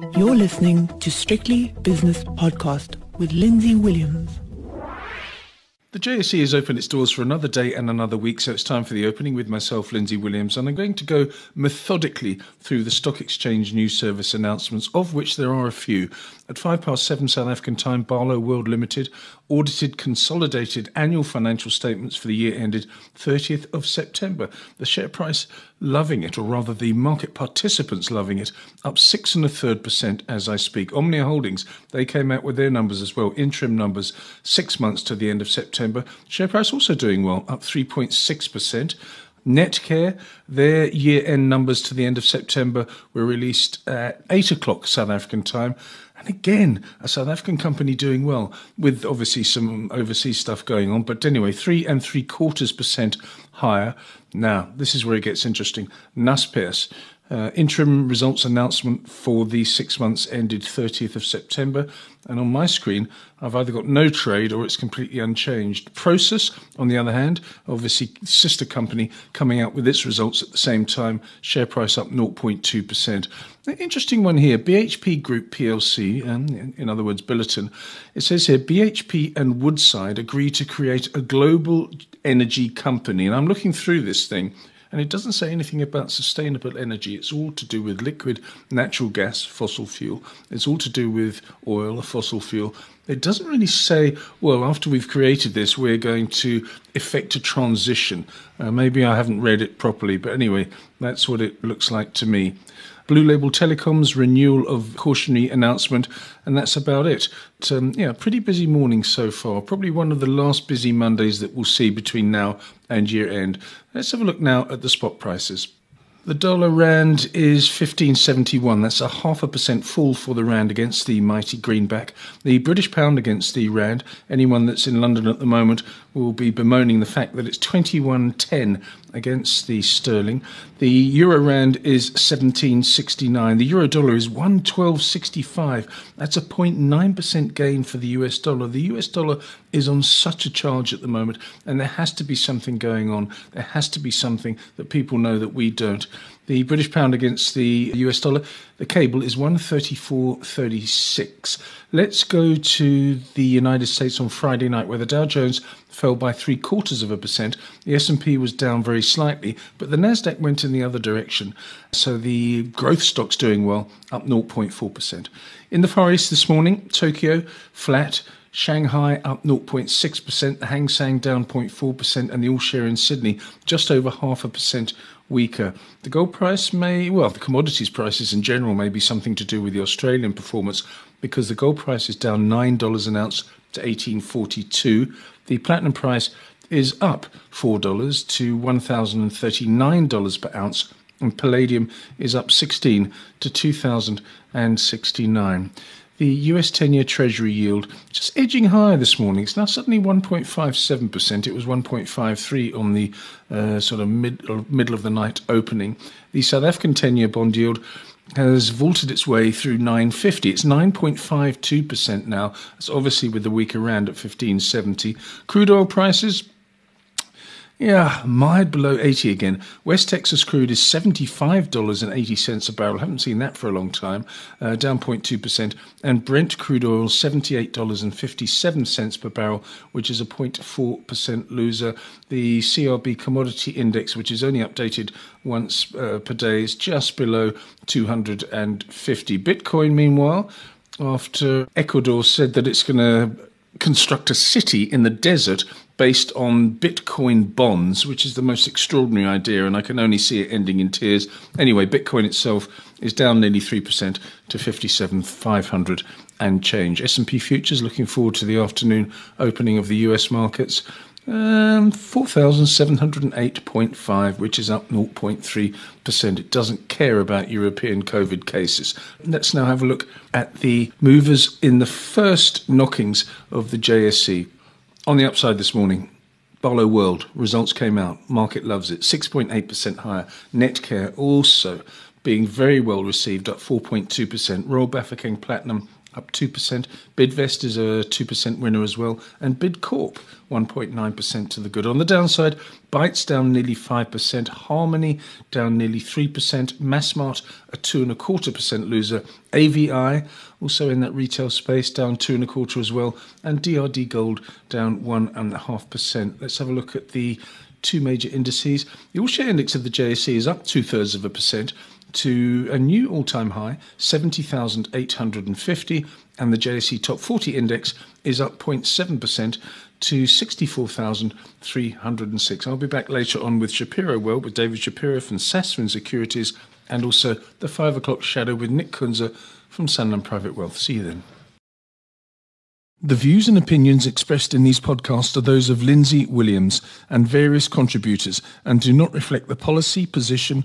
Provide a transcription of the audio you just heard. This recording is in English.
You're listening to Strictly Business Podcast with Lindsay Williams. The JSE has opened its doors for another day and another week, so it's time for the opening with myself, Lindsay Williams, and I'm going to go methodically through the Stock Exchange News Service announcements, of which there are a few. At five past seven South African time, Barloworld Limited audited consolidated annual financial statements for the year ended 30th of September. The share price loving it, or rather the market participants loving it, up six and a third percent as I speak. Omnia Holdings, they came out with their numbers as well, interim numbers, six months to the end of September. Share price also doing well, up 3.6 percent. Netcare, their year end numbers to the end of September were released at 8 o'clock South African time. And again, a South African company doing well, with obviously some overseas stuff going on. But anyway, three and three quarters percent higher. Now, this is where it gets interesting. Naspers, uh, interim results announcement for the six months ended 30th of September. And on my screen, I've either got no trade or it's completely unchanged. Prosus, on the other hand, obviously sister company coming out with its results at the same time, share price up 0.2%. An interesting one here, BHP Group PLC, um, in other words, Billiton. It says here BHP and Woodside agree to create a global energy company. And I'm looking through this thing and it doesn't say anything about sustainable energy. It's all to do with liquid natural gas, fossil fuel. It's all to do with oil, a fossil fuel. It doesn't really say, well, after we've created this, we're going to effect a transition. Uh, maybe I haven't read it properly, but anyway, that's what it looks like to me. Blue Label Telecoms renewal of cautionary announcement, and that's about it. But, um, yeah, pretty busy morning so far. Probably one of the last busy Mondays that we'll see between now and year end. Let's have a look now at the spot prices. The dollar rand is 1571. That's a half a percent fall for the rand against the mighty greenback. The British pound against the rand. Anyone that's in London at the moment will be bemoaning the fact that it's 2110 against the sterling. The euro rand is 1769. The euro dollar is 112.65. That's a 0.9% gain for the US dollar. The US dollar is on such a charge at the moment, and there has to be something going on. There has to be something that people know that we don't. The British pound against the US dollar, the cable is 134.36. Let's go to the United States on Friday night where the Dow Jones fell by three quarters of a percent. The S&P was down very slightly, but the Nasdaq went in the other direction. So the growth stocks doing well, up 0.4%. In the Far East this morning, Tokyo flat, Shanghai up 0.6%, the Hang Seng down 0.4%, and the All Share in Sydney just over half a percent weaker. The gold price may, well, the commodities prices in general may be something to do with the Australian performance because the gold price is down $9 an ounce to 1842. The platinum price is up $4 to $1,039 per ounce and palladium is up 16 to 2069. The US 10 year Treasury yield just edging higher this morning. It's now suddenly 1.57%. It was 1.53 on the uh, sort of mid, middle of the night opening. The South African 10 year bond yield has vaulted its way through 950. It's 9.52% now. That's obviously with the weaker rand at 1570. Crude oil prices yeah, mired below 80 again. West Texas crude is $75.80 a barrel. Haven't seen that for a long time, uh, down 0.2%. And Brent crude oil, $78.57 per barrel, which is a 0.4% loser. The CRB commodity index, which is only updated once uh, per day, is just below 250. Bitcoin, meanwhile, after Ecuador said that it's going to construct a city in the desert based on Bitcoin bonds, which is the most extraordinary idea, and I can only see it ending in tears. Anyway, Bitcoin itself is down nearly 3% to 57,500 and change. S&P futures looking forward to the afternoon opening of the US markets. Um, 4,708.5, which is up 0.3%. It doesn't care about European COVID cases. Let's now have a look at the movers in the first knockings of the JSE. On the upside this morning, Barloworld results came out. Market loves it. 6.8% higher. Netcare also being very well received, up 4.2%. Royal Bafokeng Platinum up 2%. Bidvest is a 2% winner as well. And Bidcorp, 1.9% to the good. On the downside, Bytes down nearly 5%. Harmony down nearly 3%. Massmart, a 2.25% loser. AVI, also in that retail space, down 2.25 as well. And DRD Gold down 1.5%. Let's have a look at the two major indices. The all share index of the JSE is up two thirds of a percent to a new all time high, 70,850, and the JSE Top 40 index is up 0.7% to 64,306. I'll be back later on with Shapiro World with David Shapiro from Sasfin Securities and also the 5 o'clock shadow with Nick Kunze from Sanlam Private Wealth. See you then. The views and opinions expressed in these podcasts are those of Lindsay Williams and various contributors and do not reflect the policy, position,